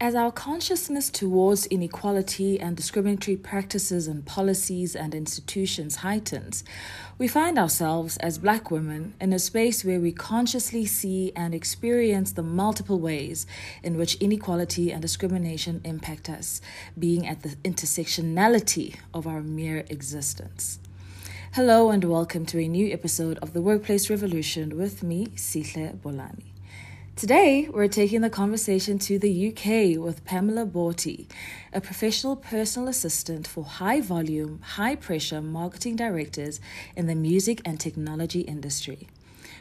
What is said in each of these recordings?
As our consciousness towards inequality and discriminatory practices and policies and institutions heightens, we find ourselves as black women in a space where we consciously see and experience the multiple ways in which inequality and discrimination impact us, being at the intersectionality of our mere existence. Hello and welcome to a new episode of the Workplace Revolution with me, Sihle Bolani. Today, we're taking the conversation to the UK with Pamela Bortey, a professional personal assistant for high volume, high pressure marketing directors in the music and technology industry.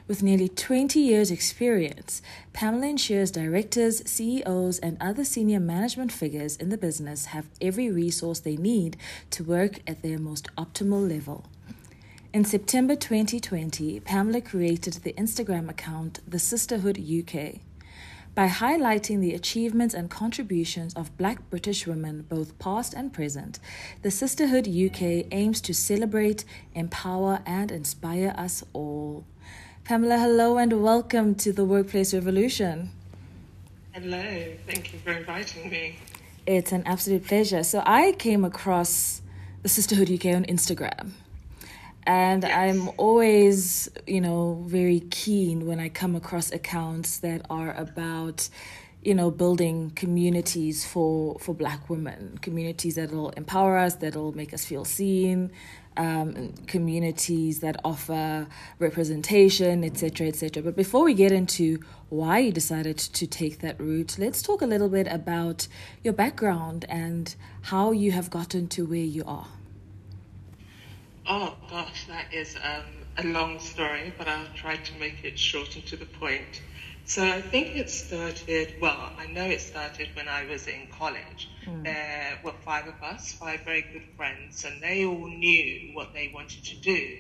With nearly 20 years' experience, Pamela ensures directors, CEOs, and other senior management figures in the business have every resource they need to work at their most optimal level. In September 2020, Pamela created the Instagram account The Sisterhood UK. By highlighting the achievements and contributions of black British women, both past and present, the Sisterhood UK aims to celebrate, empower, and inspire us all. Pamela, hello and welcome to the Workplace Revolution. Hello, thank you for inviting me. It's an absolute pleasure. So, I came across the Sisterhood UK on Instagram and yes. I'm always, you know, very keen when I come across accounts that are about, you know, building communities for for Black women, communities that'll empower us, that'll make us feel seen, um, communities that offer representation, etc., etc. But before we get into why you decided to take that route, let's talk a little bit about your background and how you have gotten to where you are. Oh gosh, that is um, a long story, but I'll try to make it short and to the point. So I think it started, well, I know it started when I was in college. Mm. There were five of us, five very good friends, and they all knew what they wanted to do.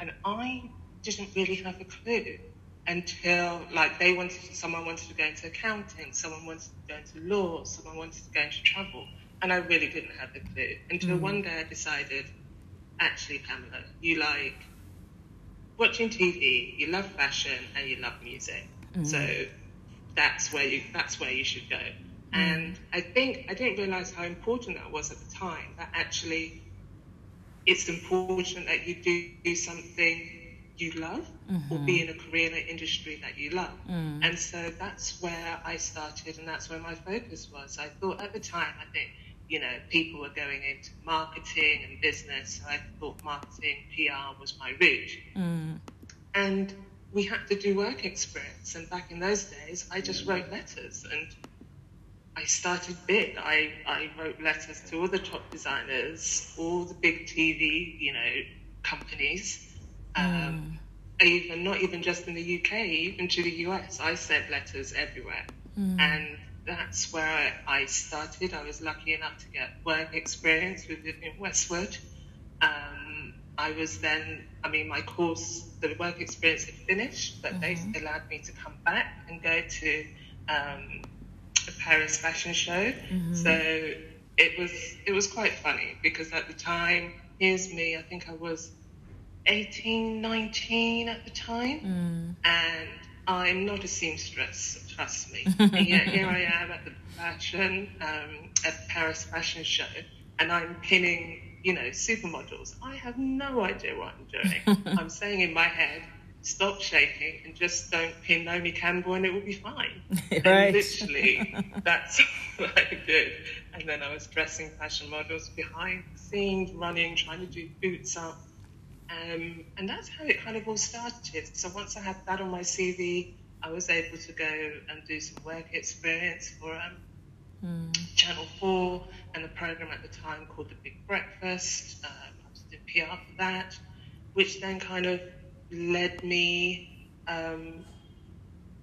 And I didn't really have a clue until, like, they wanted, to, someone wanted to go into accounting, someone wanted to go into law, someone wanted to go into travel. And I really didn't have a clue until mm. one day I decided, actually, Pamela, you like watching TV, you love fashion, and you love music. Mm-hmm. So that's where you that's where you should go. Mm-hmm. And I think I didn't realize how important that was at the time. That actually, it's important that you do, do something you love mm-hmm. or be in a career in an industry that you love. Mm. And so that's where I started and that's where my focus was. I thought at the time, I think you know, people were going into marketing and business. So I thought marketing, PR was my route. Mm. And we had to do work experience. And back in those days, I just wrote letters and I started big. I, I wrote letters to all the top designers, all the big TV, you know, companies. Mm. Um, even not even just in the UK, even to the US. I sent letters everywhere. Mm. And that's where I started. I was lucky enough to get work experience with Westwood. Um, I was then, I mean, my course, the work experience had finished, but mm-hmm. they allowed me to come back and go to um, the Paris fashion show. Mm-hmm. So it was it was quite funny because at the time, here's me, I think I was 18, 19 at the time, mm. and I'm not a seamstress, trust me. here, here I am at the fashion, um, at the Paris fashion show, and I'm pinning, you know, supermodels. I have no idea what I'm doing. I'm saying in my head, stop shaking and just don't pin Naomi Campbell and it will be fine. right. And literally, that's what I did. And then I was dressing fashion models behind the scenes, running, trying to do boots up um, and that's how it kind of all started. So once I had that on my CV, I was able to go and do some work experience for um, mm. Channel 4 and a program at the time called The Big Breakfast. Um, I was doing PR for that, which then kind of led me um,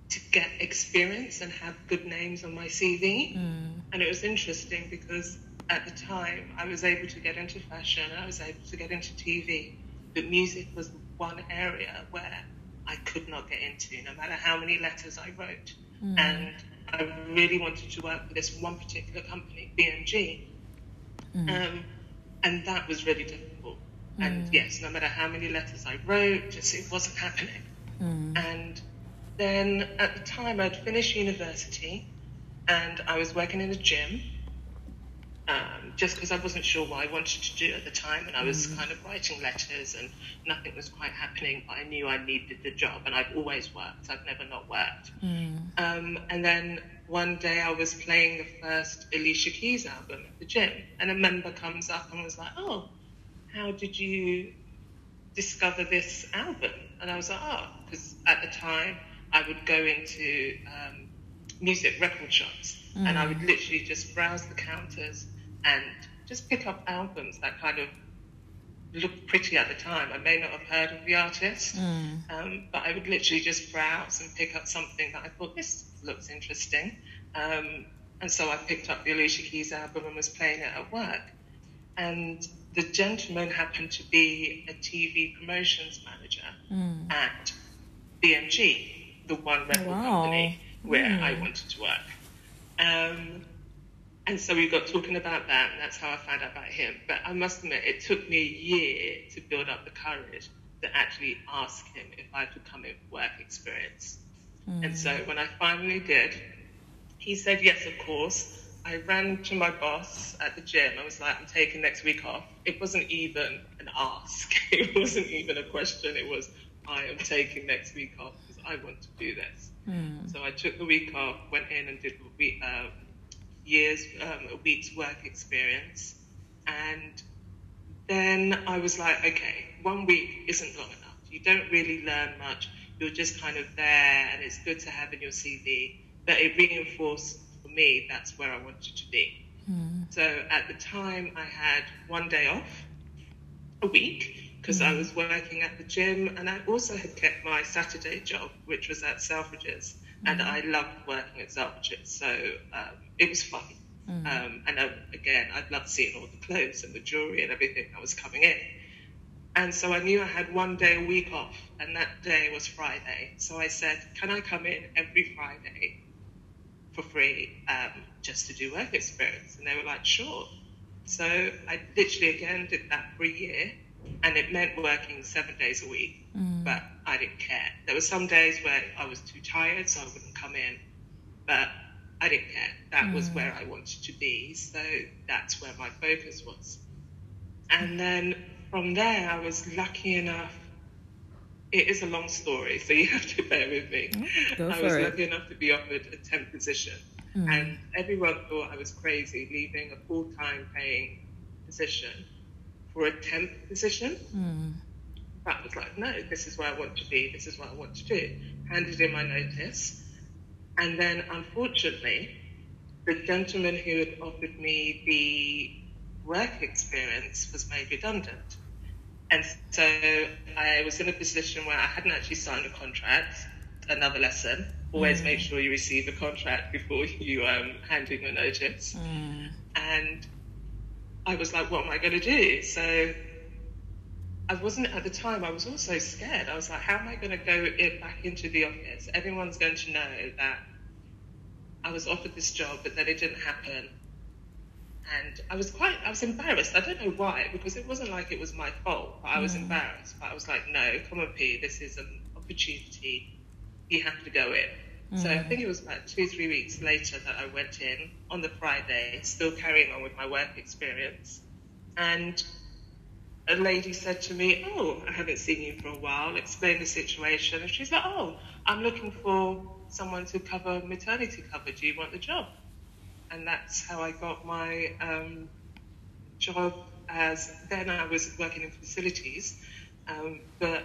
to get experience and have good names on my CV. Mm. And it was interesting because at the time I was able to get into fashion, I was able to get into TV but music was one area where I could not get into, no matter how many letters I wrote. Mm. And I really wanted to work with this one particular company, BMG. Mm. Um, and that was really difficult. Mm. And yes, no matter how many letters I wrote, just it wasn't happening. Mm. And then at the time I'd finished university and I was working in a gym um, just because I wasn't sure what I wanted to do at the time, and I was mm. kind of writing letters, and nothing was quite happening. But I knew I needed the job, and I've always worked. I've never not worked. Mm. Um, and then one day I was playing the first Alicia Keys album at the gym, and a member comes up and was like, "Oh, how did you discover this album?" And I was like, "Oh, because at the time I would go into um, music record shops, mm. and I would mm. literally just browse the counters." And just pick up albums that kind of looked pretty at the time. I may not have heard of the artist, mm. um, but I would literally just browse and pick up something that I thought this looks interesting. Um, and so I picked up the Alicia Keys album and was playing it at work. And the gentleman happened to be a TV promotions manager mm. at BMG, the one record wow. company where mm. I wanted to work. Um, and so we got talking about that, and that's how I found out about him. But I must admit, it took me a year to build up the courage to actually ask him if I could come in with work experience. Mm. And so when I finally did, he said yes, of course. I ran to my boss at the gym. I was like, I'm taking next week off. It wasn't even an ask. It wasn't even a question. It was, I am taking next week off because I want to do this. Mm. So I took the week off, went in and did what uh, years, um, a week's work experience. And then I was like, okay, one week isn't long enough. You don't really learn much. You're just kind of there, and it's good to have in your CV. But it reinforced for me that's where I wanted to be. Mm. So at the time, I had one day off a week because mm. I was working at the gym, and I also had kept my Saturday job, which was at Selfridges. And I loved working at Selfridges. So um, it was fun. Mm. Um, and uh, again, I'd love seeing all the clothes and the jewelry and everything that was coming in. And so I knew I had one day a week off, and that day was Friday. So I said, Can I come in every Friday for free um, just to do work experience? And they were like, Sure. So I literally again did that for a year, and it meant working seven days a week, mm. but I didn't care. There were some days where I was too tired, so I wouldn't come in. But I didn't care. That mm. was where I wanted to be. So that's where my focus was. And then from there, I was lucky enough. It is a long story, so you have to bear with me. Oh, I was it. lucky enough to be offered a temp position. Mm. And everyone thought I was crazy leaving a full time paying position for a temp position. Mm. But I was like, no, this is where I want to be. This is what I want to do. Handed in my notice and then, unfortunately, the gentleman who had offered me the work experience was made redundant. And so I was in a position where I hadn't actually signed a contract. Another lesson always mm. make sure you receive a contract before you um, hand in your notice. Mm. And I was like, what am I going to do? So I wasn't at the time, I was also scared. I was like, how am I going to go in, back into the office? Everyone's going to know that I was offered this job, but then it didn't happen. And I was quite, I was embarrassed. I don't know why, because it wasn't like it was my fault, but I was mm. embarrassed. But I was like, no, come on, P, this is an opportunity. You have to go in. Mm. So I mm. think it was about two, three weeks later that I went in on the Friday, still carrying on with my work experience. And a lady said to me, Oh, I haven't seen you for a while, explain the situation. And she's like, Oh, I'm looking for someone to cover maternity cover. Do you want the job? And that's how I got my um, job as then I was working in facilities, um, but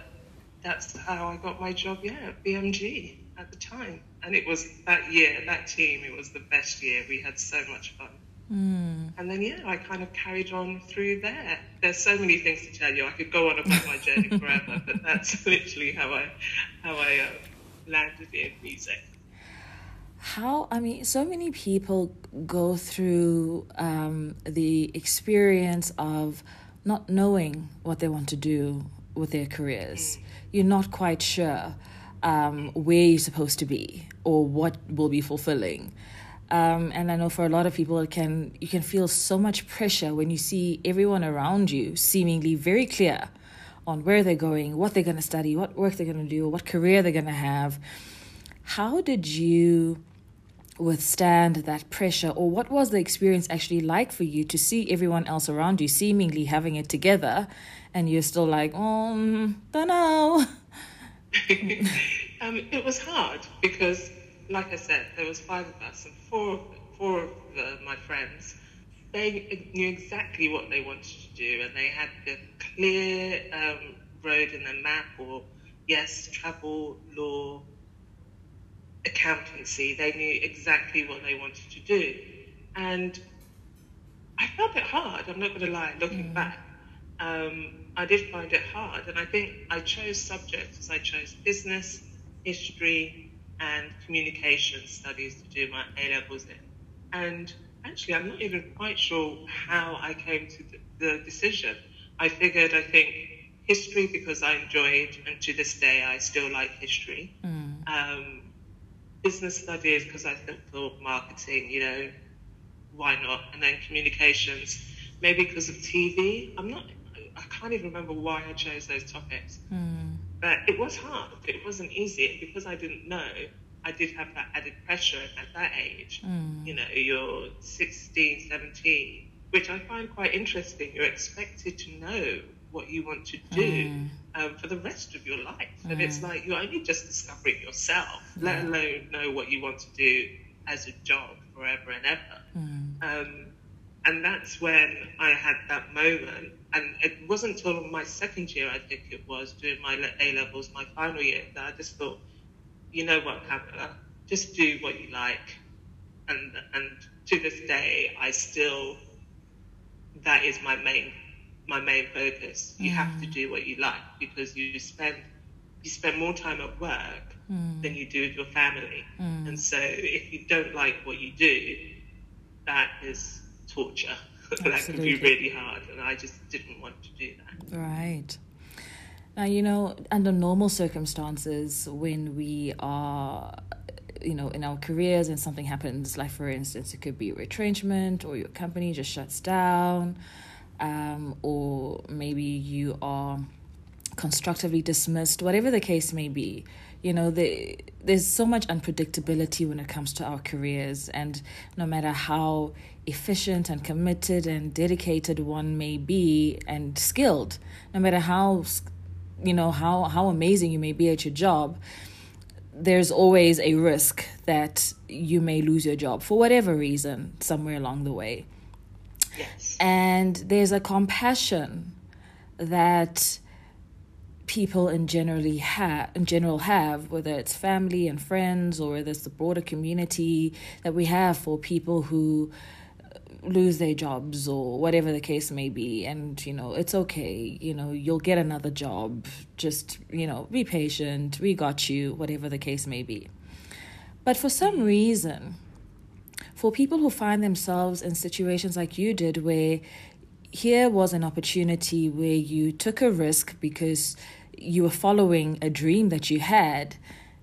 that's how I got my job, yeah, at BMG at the time. And it was that year, that team, it was the best year. We had so much fun. Mm. And then, yeah, I kind of carried on through there. There's so many things to tell you. I could go on about my journey forever, but that's literally how I how I uh, landed in music. How I mean, so many people go through um, the experience of not knowing what they want to do with their careers. Mm. You're not quite sure um, where you're supposed to be or what will be fulfilling. Um, and I know for a lot of people, it can you can feel so much pressure when you see everyone around you seemingly very clear on where they're going, what they're going to study, what work they're going to do, what career they're going to have. How did you withstand that pressure or what was the experience actually like for you to see everyone else around you seemingly having it together and you're still like mm, don't know um, it was hard because like i said there was five of us and four, four of the, my friends they knew exactly what they wanted to do and they had the clear um, road in their map or yes travel law accountancy. They knew exactly what they wanted to do. And I felt it hard, I'm not going to lie, looking mm. back. Um, I did find it hard. And I think I chose subjects as I chose business, history, and communication studies to do my A levels in. And actually, I'm not even quite sure how I came to the, the decision. I figured, I think, history because I enjoyed, and to this day, I still like history. Mm. Um, business studies because I thought marketing, you know, why not? And then communications, maybe because of TV. I'm not, I can't even remember why I chose those topics. Mm. But it was hard. It wasn't easy. And because I didn't know, I did have that added pressure at that age. Mm. You know, you're 16, 17, which I find quite interesting. You're expected to know what you want to do mm. um, for the rest of your life. Mm. And it's mm. like you're only just discovering yourself, yeah. let alone know what you want to do as a job forever and ever. Mm. Um, and that's when I had that moment. And it wasn't until my second year, I think it was, doing my A levels, my final year, that I just thought, you know what, Pamela, just do what you like. And, and to this day, I still, that is my main my main focus. You mm. have to mm. do what you like because you spend you spend more time at work mm. than you do with your family. Mm. And so if you don't like what you do, that is torture. That can be really hard. And I just didn't want to do that. Right. Now, you know, under normal circumstances, when we are, you know, in our careers and something happens, like for instance, it could be retrenchment or your company just shuts down um, or maybe you are constructively dismissed, whatever the case may be. You know, the, there's so much unpredictability when it comes to our careers, and no matter how efficient and committed and dedicated one may be and skilled, no matter how you know how how amazing you may be at your job, there's always a risk that you may lose your job for whatever reason somewhere along the way. Yes. And there's a compassion that people in generally have in general have whether it's family and friends or whether it's the broader community that we have for people who uh, lose their jobs or whatever the case may be. And you know it's okay. You know you'll get another job. Just you know be patient. We got you whatever the case may be. But for some reason for people who find themselves in situations like you did, where here was an opportunity where you took a risk because you were following a dream that you had,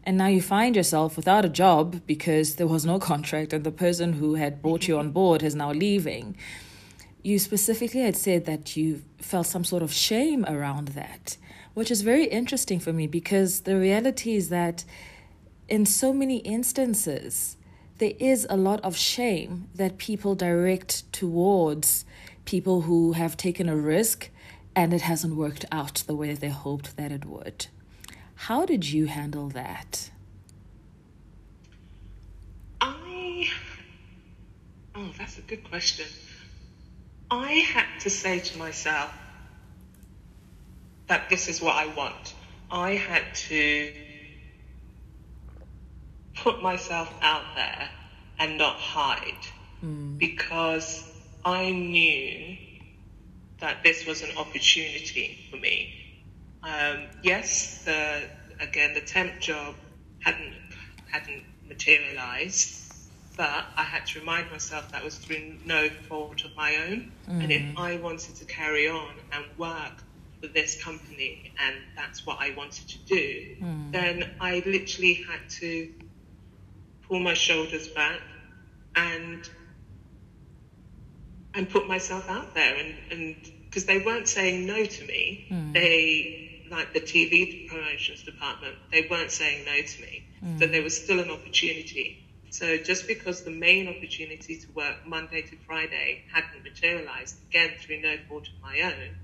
and now you find yourself without a job because there was no contract and the person who had brought you on board is now leaving. You specifically had said that you felt some sort of shame around that, which is very interesting for me because the reality is that in so many instances, there is a lot of shame that people direct towards people who have taken a risk and it hasn't worked out the way they hoped that it would. How did you handle that? I. Oh, that's a good question. I had to say to myself that this is what I want. I had to put myself out there and not hide mm. because I knew that this was an opportunity for me. Um, yes, the again the temp job hadn't hadn't materialized, but I had to remind myself that was through no fault of my own. Mm. And if hmm. I wanted to carry on and work for this company, and that's what I wanted to do, mm. then I literally had to pull my shoulders back and and put myself out there and and because they weren't saying no to me mm. they like the tv promotions department they weren't saying no to me mm. so there was still an opportunity So just because the main opportunity to work Monday to Friday hadn't materialized, again through no fault of my own,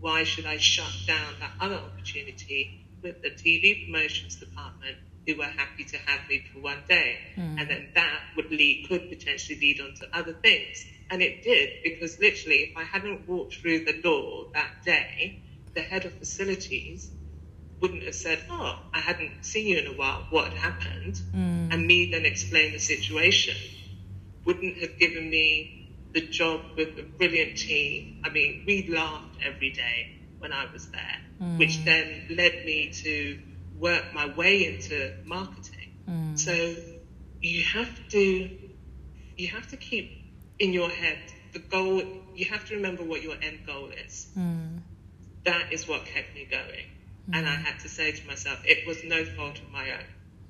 why should I shut down that other opportunity with the TV promotions department who were happy to have me for one day? Mm. And then that would lead, could potentially lead on to other things. And it did, because literally, if I hadn't walked through the door that day, the head of facilities wouldn't have said, Oh, I hadn't seen you in a while, what had happened? Mm. And me then explain the situation, wouldn't have given me the job with a brilliant team. I mean, we laughed every day when I was there, mm. which then led me to work my way into marketing. Mm. So you have to you have to keep in your head the goal you have to remember what your end goal is. Mm. That is what kept me going. Mm. And I had to say to myself, it was no fault of my own.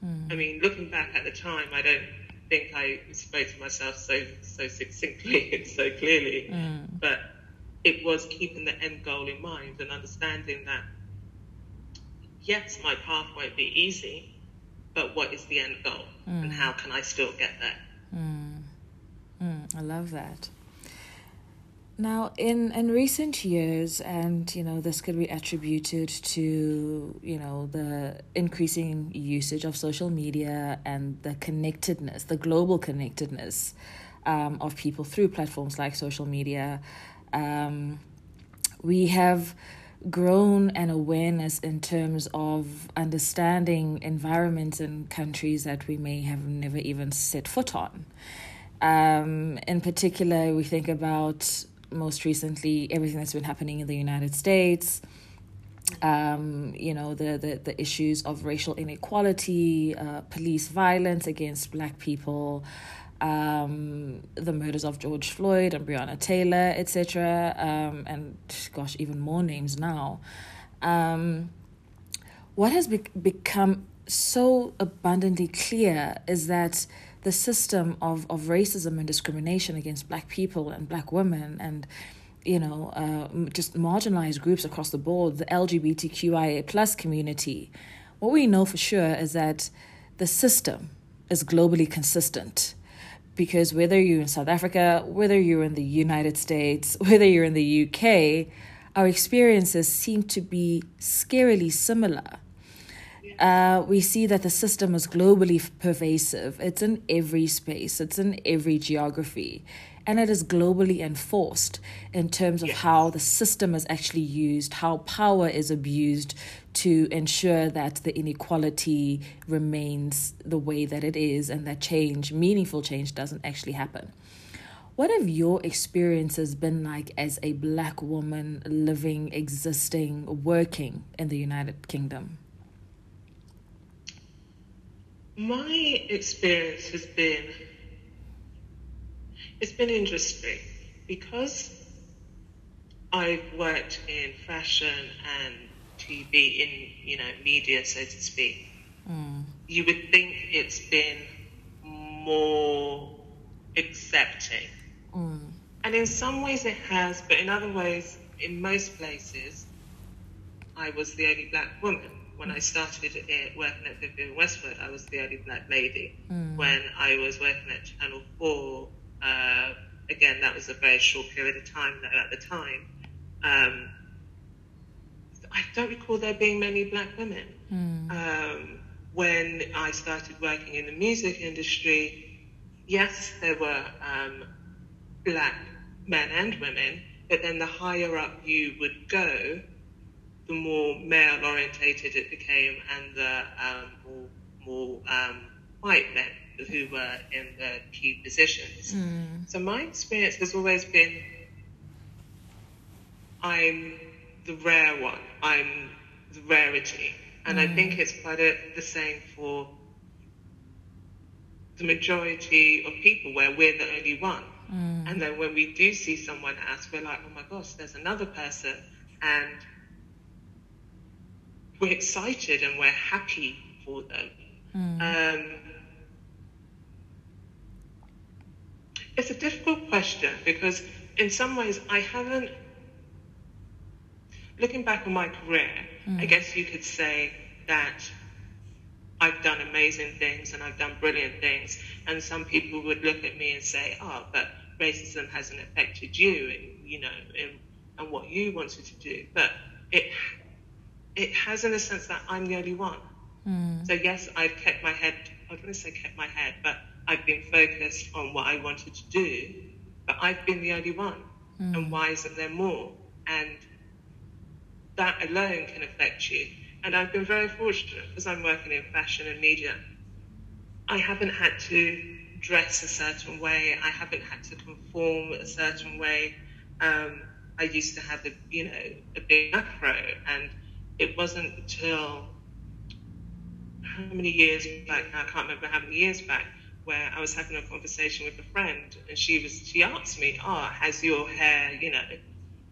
Mm. I mean, looking back at the time, I don't think I spoke to myself so so succinctly and so clearly, mm. but it was keeping the end goal in mind and understanding that yes, my path won't be easy, but what is the end goal and how can I still get there? Mm. Mm, I love that. Now, in, in recent years, and you know, this could be attributed to you know the increasing usage of social media and the connectedness, the global connectedness um, of people through platforms like social media. Um, we have grown an awareness in terms of understanding environments and countries that we may have never even set foot on. Um, in particular, we think about most recently everything that's been happening in the United States. Um, you know the, the the issues of racial inequality, uh, police violence against Black people, um, the murders of George Floyd and Breonna Taylor, etc., um, and gosh, even more names now. Um, what has be- become so abundantly clear is that the system of, of racism and discrimination against black people and black women and you know uh, just marginalized groups across the board the lgbtqia plus community what we know for sure is that the system is globally consistent because whether you're in south africa whether you're in the united states whether you're in the uk our experiences seem to be scarily similar. Uh, we see that the system is globally pervasive. It's in every space, it's in every geography, and it is globally enforced in terms of how the system is actually used, how power is abused to ensure that the inequality remains the way that it is and that change, meaningful change, doesn't actually happen. What have your experiences been like as a black woman living, existing, working in the United Kingdom? My experience has been it's been interesting because I've worked in fashion and TV in you know media so to speak. Mm. You would think it's been more accepting. Mm. And in some ways it has, but in other ways, in most places, I was the only black woman when I started working at Vivienne Westwood, I was the only black lady. Mm. When I was working at Channel 4, uh, again, that was a very short period of time though at the time. Um, I don't recall there being many black women. Mm. Um, when I started working in the music industry, yes, there were um, black men and women, but then the higher up you would go, the more male orientated it became and the um, more, more um, white men who were in the key positions. Mm. So my experience has always been I'm the rare one, I'm the rarity. And mm. I think it's quite a, the same for the majority of people where we're the only one. Mm. And then when we do see someone else, we're like, oh my gosh, there's another person. And we're excited and we're happy for them. Mm. Um, it's a difficult question because, in some ways, I haven't. Looking back on my career, mm. I guess you could say that I've done amazing things and I've done brilliant things, And some people would look at me and say, oh, but racism hasn't affected you and, you know, and, and what you wanted to do. But it, it has in the sense that I'm the only one. Mm. So yes, I've kept my head, I was going to say kept my head, but I've been focused on what I wanted to do, but I've been the only one. Mm. And why isn't there more? And that alone can affect you. And I've been very fortunate because I'm working in fashion and media. I haven't had to dress a certain way. I haven't had to conform a certain way. Um, I used to have a, you know, a big afro, and it wasn't until how many years back? I can't remember how many years back where I was having a conversation with a friend, and she was she asked me, "Oh, has your hair, you know,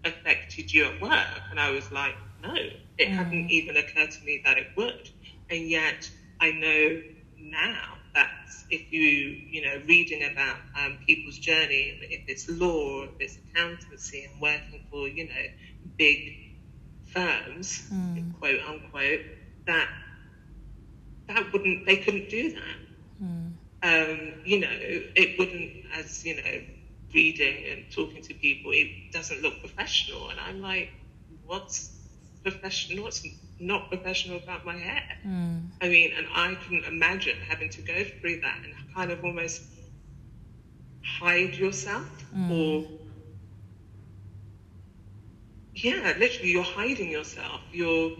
affected you at work?" And I was like, "No, it mm. hadn't even occurred to me that it would." And yet, I know now that if you, you know, reading about um, people's journey, if it's law, if it's accountancy, and working for, you know, big firms, mm. quote unquote, that that wouldn't, they couldn't do that. Mm. Um, you know, it wouldn't, as you know, reading and talking to people, it doesn't look professional. And I'm like, what's professional? What's not professional about my hair. Mm. I mean, and I couldn't imagine having to go through that and kind of almost hide yourself mm. or yeah, literally you're hiding yourself. You're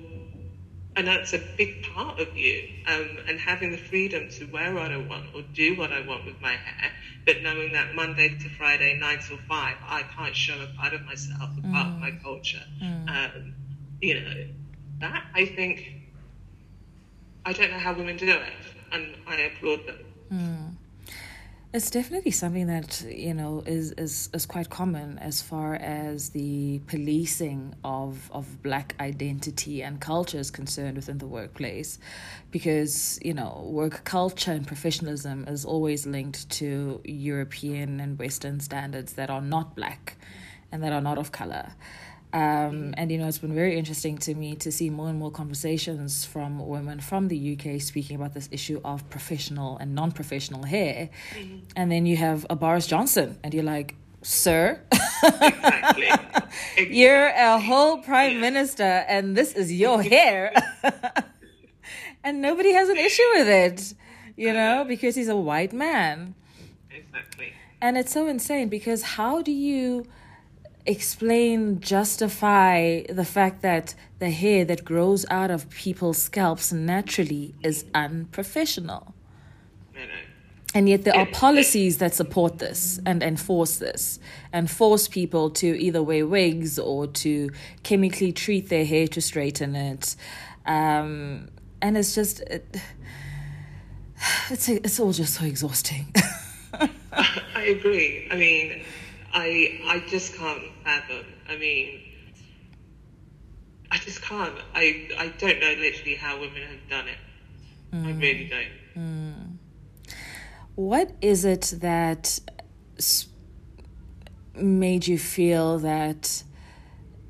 and that's a big part of you. Um, and having the freedom to wear what I want or do what I want with my hair, but knowing that Monday to Friday, nine till five, I can't show a part of myself, a mm. part of my mm. culture. Mm. Um, you know, that, I think, I don't know how women do it, and I applaud them. Mm. It's definitely something that you know is, is is quite common as far as the policing of of black identity and culture is concerned within the workplace, because you know work culture and professionalism is always linked to European and Western standards that are not black, and that are not of color. Um, and you know, it's been very interesting to me to see more and more conversations from women from the UK speaking about this issue of professional and non professional hair. Mm-hmm. And then you have a Boris Johnson, and you're like, Sir, exactly. exactly. you're a whole prime yeah. minister, and this is your hair. and nobody has an issue with it, you know, because he's a white man. Exactly. And it's so insane because how do you explain, justify the fact that the hair that grows out of people's scalps naturally is unprofessional. And yet there are policies that support this and enforce this and force people to either wear wigs or to chemically treat their hair to straighten it. Um, and it's just, it, it's, it's all just so exhausting. I agree. I mean, I I just can't fathom. I mean, I just can't. I I don't know literally how women have done it. Mm. I really don't. Mm. What is it that made you feel that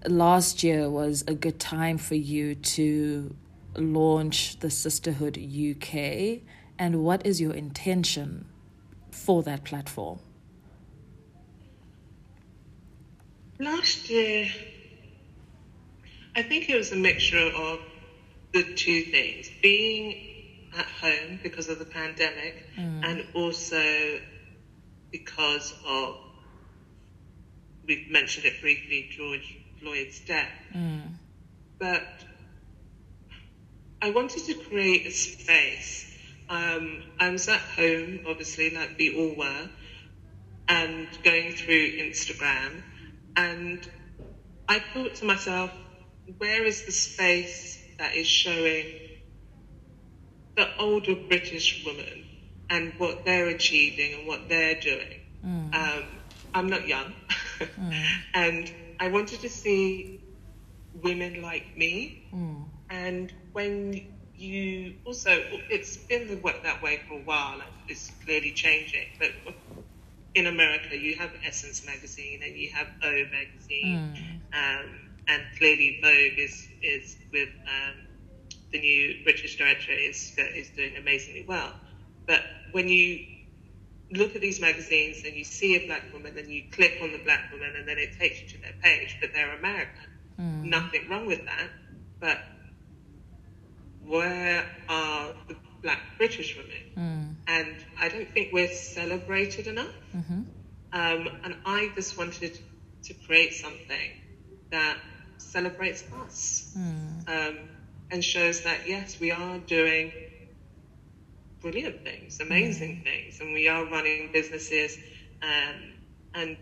last year was a good time for you to launch the Sisterhood UK? And what is your intention for that platform? Last year, I think it was a mixture of the two things being at home because of the pandemic mm. and also because of, we've mentioned it briefly, George Floyd's death. Mm. But I wanted to create a space. Um, I was at home, obviously, like we all were, and going through Instagram and I thought to myself, where is the space that is showing the older British woman and what they're achieving and what they're doing? Mm. Um, I'm not young. mm. And I wanted to see women like me. Mm. And when you also, it's been that way for a while, it's clearly changing. But in America, you have Essence magazine and you have O magazine, mm. um, and clearly Vogue is is with um, the new British director is is doing amazingly well. But when you look at these magazines and you see a black woman and you click on the black woman and then it takes you to their page, but they're American. Mm. Nothing wrong with that. But where are the black British women? Mm. And I don't think we're celebrated enough. Mm-hmm. Um, and I just wanted to create something that celebrates us mm. um, and shows that, yes, we are doing brilliant things, amazing mm. things, and we are running businesses um, and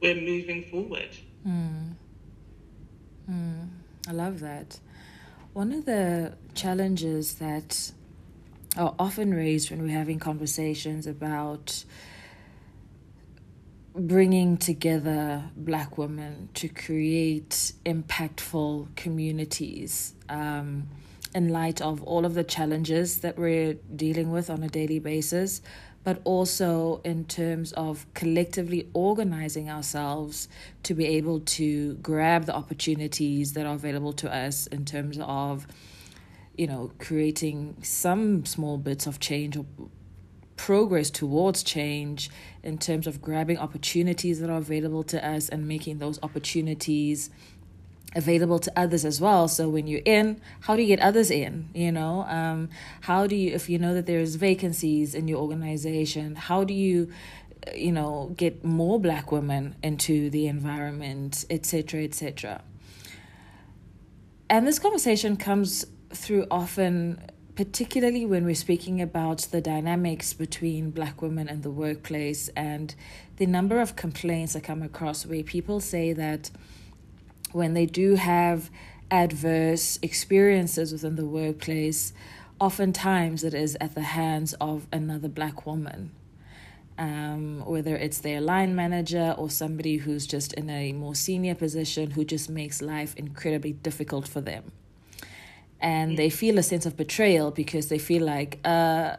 we're moving forward. Mm. Mm. I love that. One of the challenges that are often raised when we're having conversations about bringing together black women to create impactful communities um, in light of all of the challenges that we're dealing with on a daily basis, but also in terms of collectively organizing ourselves to be able to grab the opportunities that are available to us in terms of, you know, creating some small bits of change or progress towards change in terms of grabbing opportunities that are available to us and making those opportunities available to others as well. So when you're in how do you get others in you know? Um, how do you if you know that there's vacancies in your organization how do you you know get more black women into the environment etc etc and this conversation comes through often particularly when we're speaking about the dynamics between black women in the workplace and the number of complaints I come across where people say that when they do have adverse experiences within the workplace, oftentimes it is at the hands of another black woman. Um, whether it's their line manager or somebody who's just in a more senior position who just makes life incredibly difficult for them. And they feel a sense of betrayal because they feel like, uh,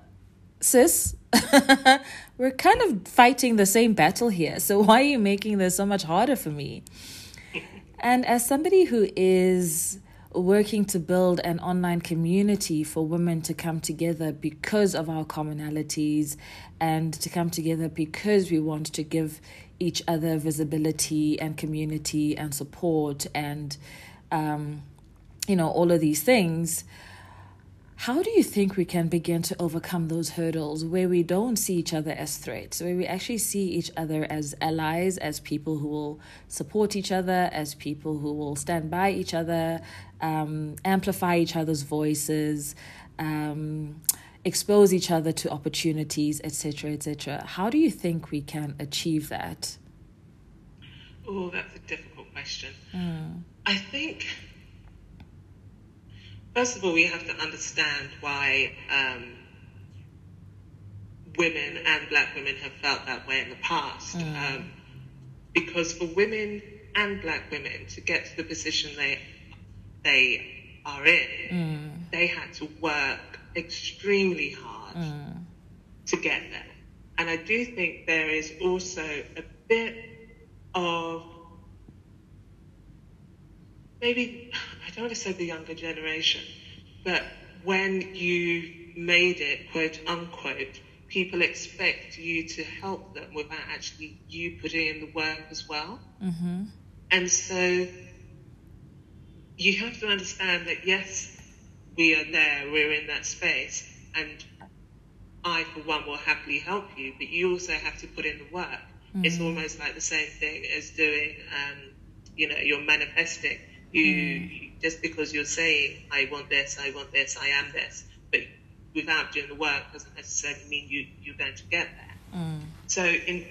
sis, we're kind of fighting the same battle here. So why are you making this so much harder for me? And as somebody who is working to build an online community for women to come together because of our commonalities and to come together because we want to give each other visibility and community and support and um, you know all of these things how do you think we can begin to overcome those hurdles where we don't see each other as threats, where we actually see each other as allies, as people who will support each other, as people who will stand by each other, um, amplify each other's voices, um, expose each other to opportunities, etc., etc. How do you think we can achieve that? Oh, that's a difficult question. Mm. I think First of all, we have to understand why um, women and black women have felt that way in the past. Mm. Um, because for women and black women to get to the position they they are in, mm. they had to work extremely hard mm. to get there. And I do think there is also a bit of maybe I don't want to say the younger generation, but when you made it, quote unquote, people expect you to help them without actually you putting in the work as well. Mm-hmm. And so you have to understand that yes, we are there, we're in that space, and I, for one, will happily help you, but you also have to put in the work. Mm-hmm. It's almost like the same thing as doing, um, you know, you're manifesting. You, mm just because you're saying, I want this, I want this, I am this, but without doing the work doesn't necessarily mean you, you're going to get there. Mm. So in,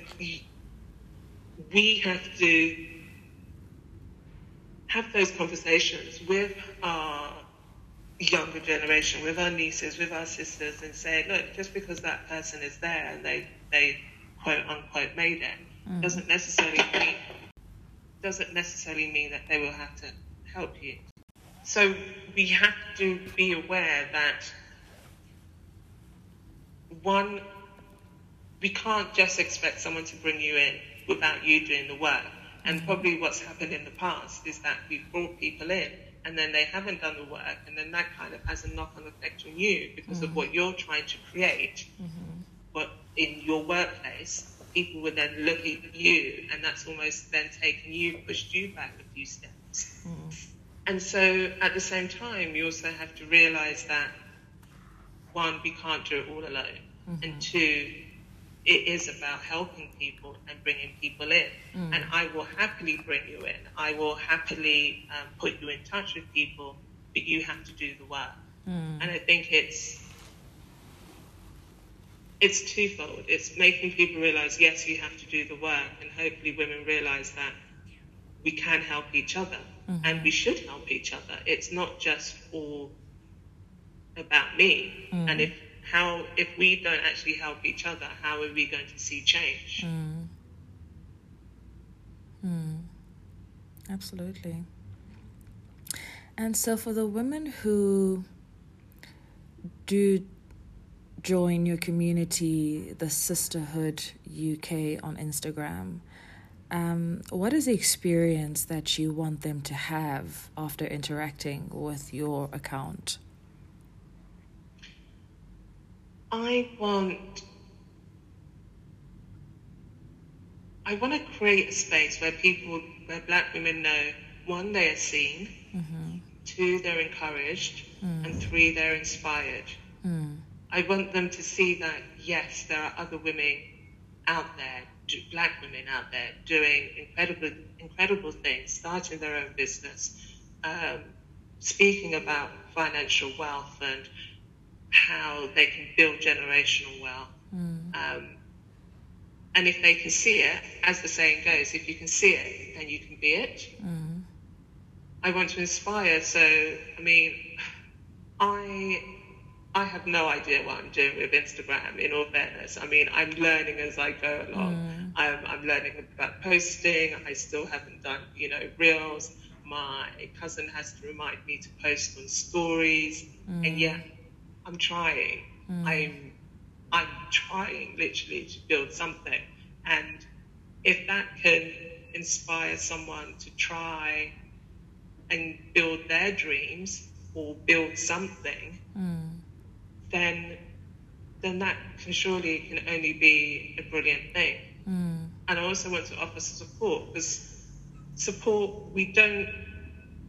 we have to have those conversations with our younger generation, with our nieces, with our sisters, and say, look, just because that person is there and they, they quote unquote made it, mm. doesn't necessarily mean doesn't necessarily mean that they will have to help you. So we have to be aware that one, we can't just expect someone to bring you in without you doing the work. And mm-hmm. probably what's happened in the past is that we've brought people in and then they haven't done the work, and then that kind of has a knock on effect on you because mm-hmm. of what you're trying to create. Mm-hmm. But in your workplace, people will then look at you, and that's almost then taken you, pushed you back a few steps. Mm. And so at the same time, you also have to realize that one, we can't do it all alone, mm-hmm. and two, it is about helping people and bringing people in. Mm. And I will happily bring you in. I will happily um, put you in touch with people, but you have to do the work. Mm. And I think it's it's twofold. It's making people realize, yes, you have to do the work, and hopefully women realize that we can help each other mm-hmm. and we should help each other. It's not just all about me. Mm. And if how if we don't actually help each other, how are we going to see change? Mm. Mm. Absolutely. And so, for the women who do join your community, the Sisterhood UK on Instagram, um, what is the experience that you want them to have after interacting with your account? I want I want to create a space where people, where black women know, one, they are seen, mm-hmm. two, they're encouraged, mm. and three, they're inspired. Mm. I want them to see that, yes, there are other women out there, black women out there, doing incredible, incredible things, starting their own business, um, speaking about financial wealth and how they can build generational wealth. Mm. Um, and if they can see it, as the saying goes, if you can see it, then you can be it. Mm. I want to inspire. So, I mean, I I have no idea what I'm doing with Instagram. In all fairness, I mean, I'm learning as I go along. Mm. I'm, I'm learning about posting. I still haven't done, you know, reels. My cousin has to remind me to post on stories, mm. and yet I'm trying. Mm. I'm I'm trying literally to build something, and if that can inspire someone to try and build their dreams or build something, mm. then then that can surely can only be a brilliant thing. Mm. And I also want to offer support because support we don't,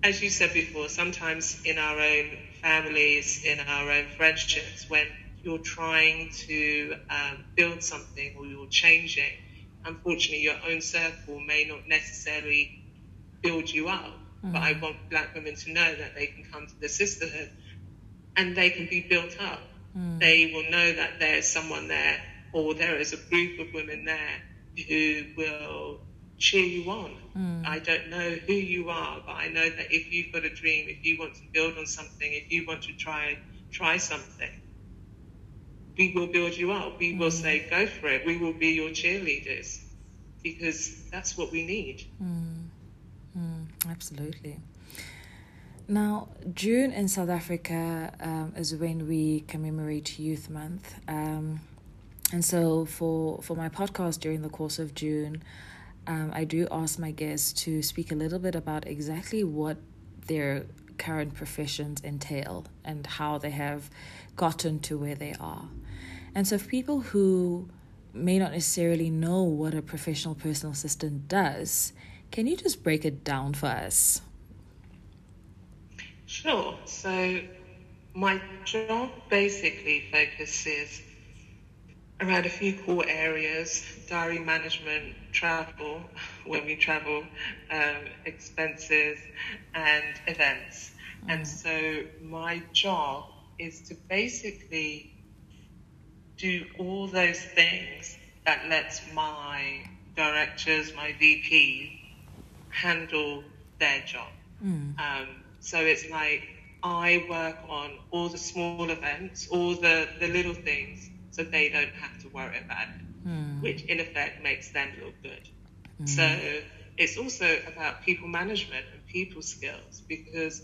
as you said before, sometimes in our own families, in our own friendships, when you're trying to um, build something or you're changing, unfortunately, your own circle may not necessarily build you up. Mm. But I want black women to know that they can come to the sisterhood and they can be built up. Mm. They will know that there's someone there or there is a group of women there who will cheer you on. Mm. I don't know who you are, but I know that if you've got a dream, if you want to build on something, if you want to try try something, we will build you up. We mm. will say, go for it. We will be your cheerleaders because that's what we need. Mm. absolutely. Now, June in South Africa um, is when we commemorate Youth Month. Um, and so, for, for my podcast during the course of June, um, I do ask my guests to speak a little bit about exactly what their current professions entail and how they have gotten to where they are. And so, for people who may not necessarily know what a professional personal assistant does, can you just break it down for us? Sure. So, my job basically focuses around a few core areas diary management, travel, when we travel, um, expenses, and events. Mm. And so my job is to basically do all those things that lets my directors, my VP, handle their job. Mm. Um, so it's like I work on all the small events, all the, the little things so they don't have to worry about it, mm. which in effect makes them look good. Mm. So it's also about people management and people skills because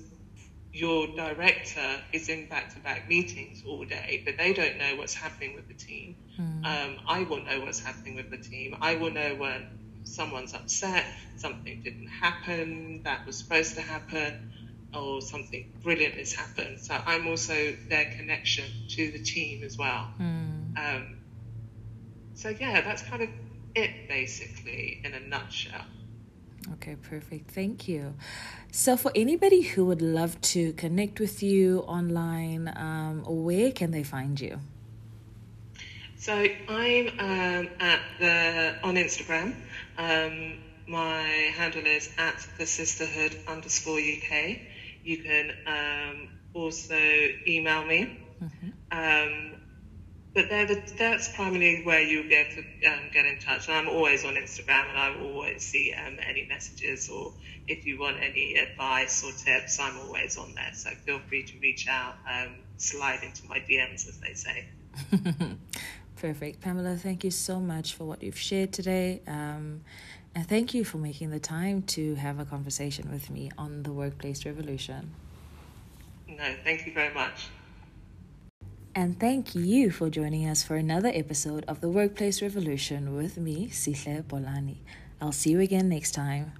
your director is in back-to-back meetings all day, but they don't know what's happening with the team. Mm. Um, I will know what's happening with the team. I will know when someone's upset, something didn't happen that was supposed to happen or something brilliant has happened. So I'm also their connection to the team as well. Mm. Um, so yeah, that's kind of it basically in a nutshell. Okay, perfect. Thank you. So, for anybody who would love to connect with you online, um, where can they find you? So, I'm um, at the on Instagram. Um, my handle is at the sisterhood underscore UK. You can um, also email me. Mm-hmm. But the, that's primarily where you'll be able to um, get in touch. And I'm always on Instagram and I will always see um, any messages or if you want any advice or tips, I'm always on there. So feel free to reach out, um, slide into my DMs, as they say. Perfect. Pamela, thank you so much for what you've shared today. Um, and thank you for making the time to have a conversation with me on the Workplace Revolution. No, thank you very much and thank you for joining us for another episode of The Workplace Revolution with me, Sihle Bolani. I'll see you again next time.